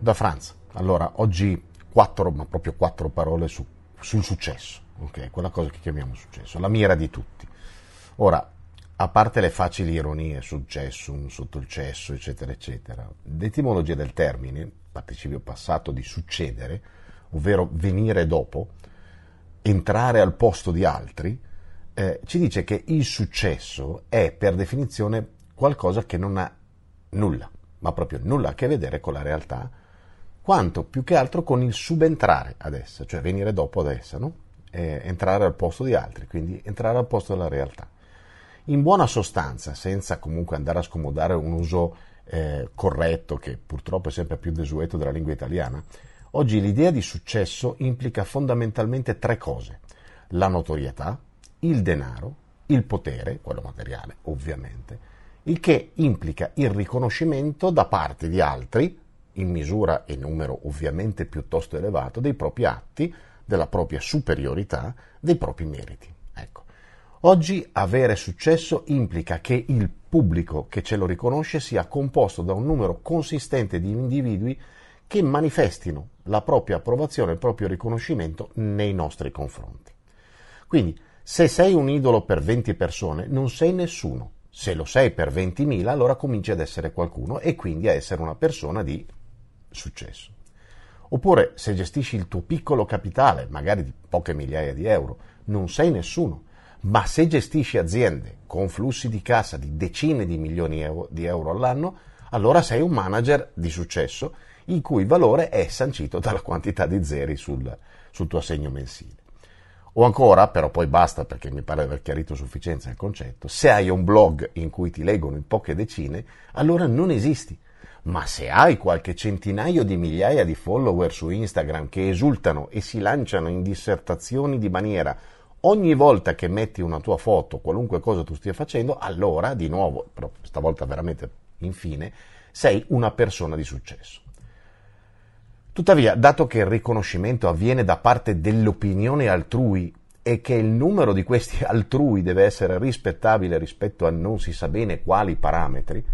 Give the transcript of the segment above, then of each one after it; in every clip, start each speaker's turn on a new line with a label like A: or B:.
A: da Franz. Allora, oggi quattro, ma proprio quattro parole su, sul successo, ok? Quella cosa che chiamiamo successo, la mira di tutti. Ora, a parte le facili ironie, successum, sotto il cesso, eccetera, eccetera, l'etimologia del termine, participio passato di succedere, ovvero venire dopo, entrare al posto di altri, eh, ci dice che il successo è per definizione qualcosa che non ha nulla, ma proprio nulla a che vedere con la realtà, quanto più che altro con il subentrare ad essa, cioè venire dopo ad essa, no? entrare al posto di altri, quindi entrare al posto della realtà. In buona sostanza, senza comunque andare a scomodare un uso eh, corretto, che purtroppo è sempre più desueto della lingua italiana, oggi l'idea di successo implica fondamentalmente tre cose. La notorietà, il denaro, il potere, quello materiale ovviamente, il che implica il riconoscimento da parte di altri, in misura e numero ovviamente piuttosto elevato, dei propri atti, della propria superiorità, dei propri meriti. Ecco. Oggi avere successo implica che il pubblico che ce lo riconosce sia composto da un numero consistente di individui che manifestino la propria approvazione, il proprio riconoscimento nei nostri confronti. Quindi, se sei un idolo per 20 persone, non sei nessuno. Se lo sei per 20.000, allora cominci ad essere qualcuno e quindi a essere una persona di successo. Oppure, se gestisci il tuo piccolo capitale, magari di poche migliaia di euro, non sei nessuno. Ma se gestisci aziende con flussi di cassa di decine di milioni di euro all'anno, allora sei un manager di successo il cui valore è sancito dalla quantità di zeri sul, sul tuo assegno mensile. O ancora, però poi basta perché mi pare di aver chiarito a sufficienza il concetto, se hai un blog in cui ti leggono in poche decine, allora non esisti. Ma se hai qualche centinaio di migliaia di follower su Instagram che esultano e si lanciano in dissertazioni di maniera ogni volta che metti una tua foto, qualunque cosa tu stia facendo, allora, di nuovo, però stavolta veramente infine, sei una persona di successo. Tuttavia, dato che il riconoscimento avviene da parte dell'opinione altrui e che il numero di questi altrui deve essere rispettabile rispetto a non si sa bene quali parametri,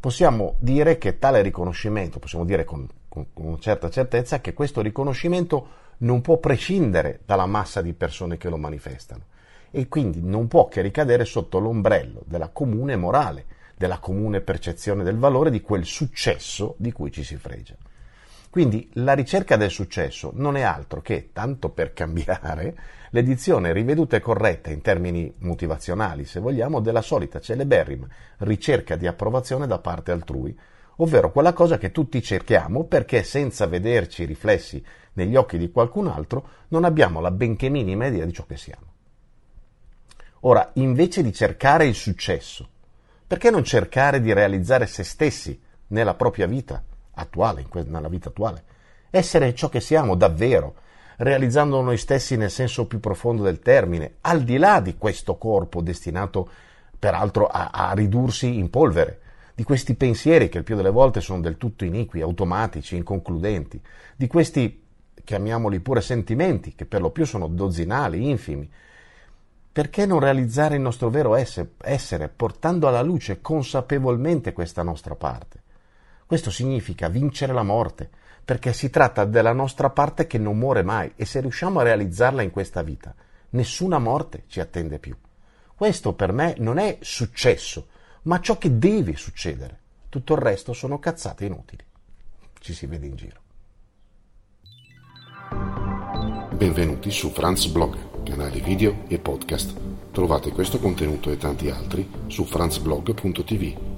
A: possiamo dire che tale riconoscimento, possiamo dire con, con, con certa certezza, che questo riconoscimento non può prescindere dalla massa di persone che lo manifestano e quindi non può che ricadere sotto l'ombrello della comune morale, della comune percezione del valore di quel successo di cui ci si fregia. Quindi la ricerca del successo non è altro che, tanto per cambiare, l'edizione riveduta e corretta in termini motivazionali, se vogliamo, della solita celeberrima ricerca di approvazione da parte altrui, ovvero quella cosa che tutti cerchiamo perché senza vederci riflessi negli occhi di qualcun altro non abbiamo la benché minima idea di ciò che siamo. Ora, invece di cercare il successo, perché non cercare di realizzare se stessi nella propria vita? Attuale, nella vita attuale. Essere ciò che siamo davvero, realizzando noi stessi nel senso più profondo del termine, al di là di questo corpo destinato peraltro a, a ridursi in polvere, di questi pensieri che il più delle volte sono del tutto iniqui, automatici, inconcludenti, di questi, chiamiamoli pure sentimenti, che per lo più sono dozzinali, infimi. Perché non realizzare il nostro vero essere, essere portando alla luce consapevolmente questa nostra parte? Questo significa vincere la morte, perché si tratta della nostra parte che non muore mai e se riusciamo a realizzarla in questa vita, nessuna morte ci attende più. Questo per me non è successo, ma ciò che deve succedere. Tutto il resto sono cazzate inutili. Ci si vede in giro.
B: Benvenuti su Franz Blog, canale video e podcast. Trovate questo contenuto e tanti altri su franzblog.tv